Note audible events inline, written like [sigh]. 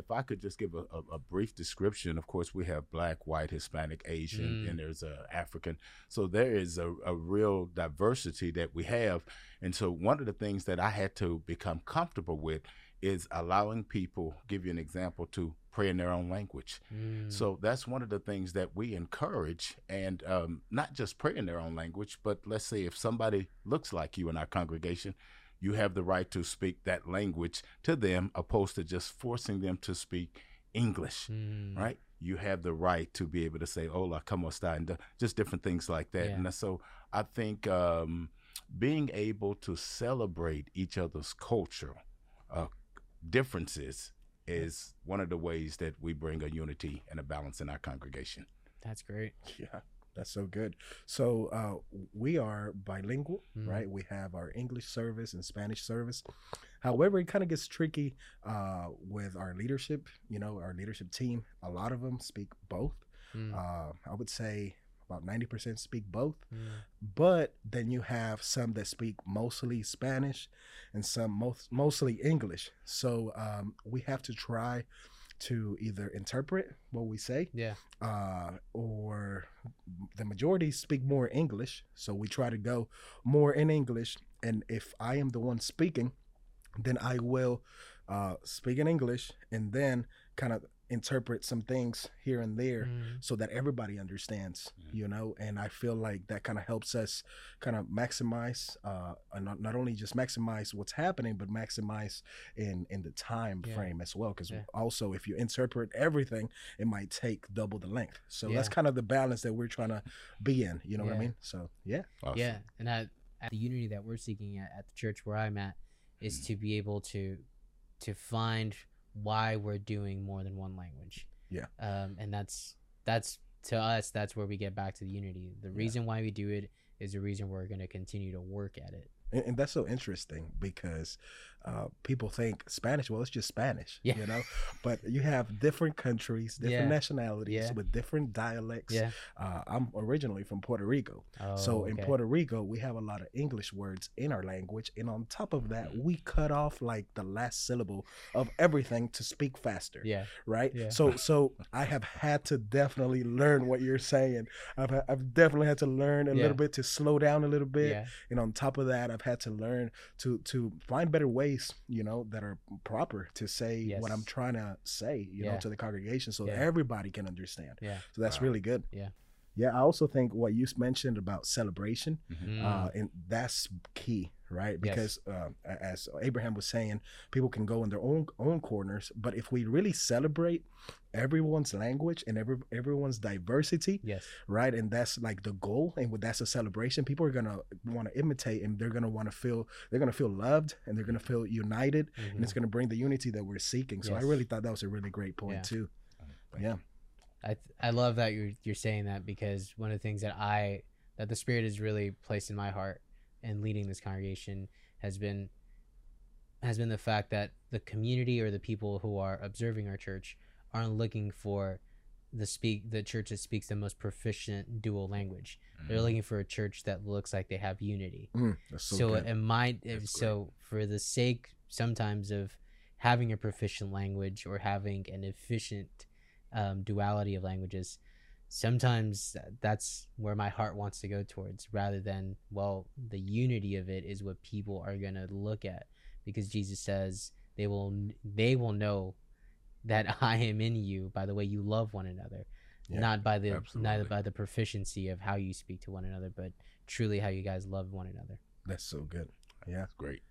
if I could just give a, a, a, brief description, of course, we have black, white, Hispanic, Asian, mm. and there's a African. So there is a, a real diversity that we have. And so one of the things that I had to become comfortable with is allowing people, give you an example, to pray in their own language. Mm. So that's one of the things that we encourage, and um, not just pray in their own language, but let's say if somebody looks like you in our congregation, you have the right to speak that language to them, opposed to just forcing them to speak English, mm. right? You have the right to be able to say "Hola, como está," and just different things like that. Yeah. And so I think um, being able to celebrate each other's culture, uh, differences is one of the ways that we bring a unity and a balance in our congregation. That's great. [laughs] Yeah. That's so good. So uh, we are bilingual, mm. right? We have our English service and Spanish service. However, it kind of gets tricky uh, with our leadership. You know, our leadership team. A lot of them speak both. Mm. Uh, I would say about 90% speak both. Mm. But then you have some that speak mostly Spanish and some most, mostly English. So um, we have to try to either interpret what we say yeah uh, or the majority speak more english so we try to go more in english. And if i am the one speaking then i will uh, speak in english and then kind of interpret some things here and there mm. so that everybody understands mm. you know and i feel like that kind of helps us kind of maximize uh not, not only just maximize what's happening but maximize in in the time yeah. frame as well because yeah. also if you interpret everything it might take double the length so yeah. that's kind of the balance that we're trying to be in you know what i mean so yeah awesome. yeah and at, at the unity that we're seeking at, at the church where i'm at is mm. to be able to to find why we're doing more than one language. Yeah. Um, and that's that's to us that's where we get back to the unity. The reason yeah. why we do it is the reason we're going to continue to work at it and, and that's so interesting because uh, people think Spanish. Well, it's just Spanish, yeah. you know. But you have different countries, different yeah. nationalities yeah. with different dialects. Yeah. Uh, I'm originally from Puerto Rico, oh, so in Puerto Rico we have a lot of English words in our language, and on top of that, we cut off like the last syllable of everything to speak faster. Yeah. Right. Yeah. So so I have had to definitely learn what you're saying. I've I've definitely had to learn a little bit to slow down a little bit, yeah. and on top of that, I've had to learn to to find better ways, you know, that are proper to say yes. what I'm trying to say, you yeah. know, to the congregation, so yeah. everybody can understand. Yeah. So that's wow. really good. Yeah. Yeah, I also think what you mentioned about celebration, mm-hmm. uh, and that's key, right? Because yes. uh, as Abraham was saying, people can go in their own own corners, but if we really celebrate everyone's language and every everyone's diversity, yes, right, and that's like the goal, and that's a celebration. People are gonna want to imitate, and they're gonna want to feel they're gonna feel loved, and they're gonna feel united, mm-hmm. and it's gonna bring the unity that we're seeking. So yes. I really thought that was a really great point yeah. too. Yeah. I th- I love that you're you're saying that because one of the things that I that the Spirit has really placed in my heart and leading this congregation has been has been the fact that the community or the people who are observing our church aren't looking for the speak the church that speaks the most proficient dual language. Mm. They're looking for a church that looks like they have unity. Mm, so, so it might so for the sake sometimes of having a proficient language or having an efficient um, duality of languages sometimes that's where my heart wants to go towards rather than well the unity of it is what people are going to look at because jesus says they will they will know that [laughs] i am in you by the way you love one another. Yeah, not by the absolutely. neither by the proficiency of how you speak to one another but truly how you guys love one another. That's so good. Yeah great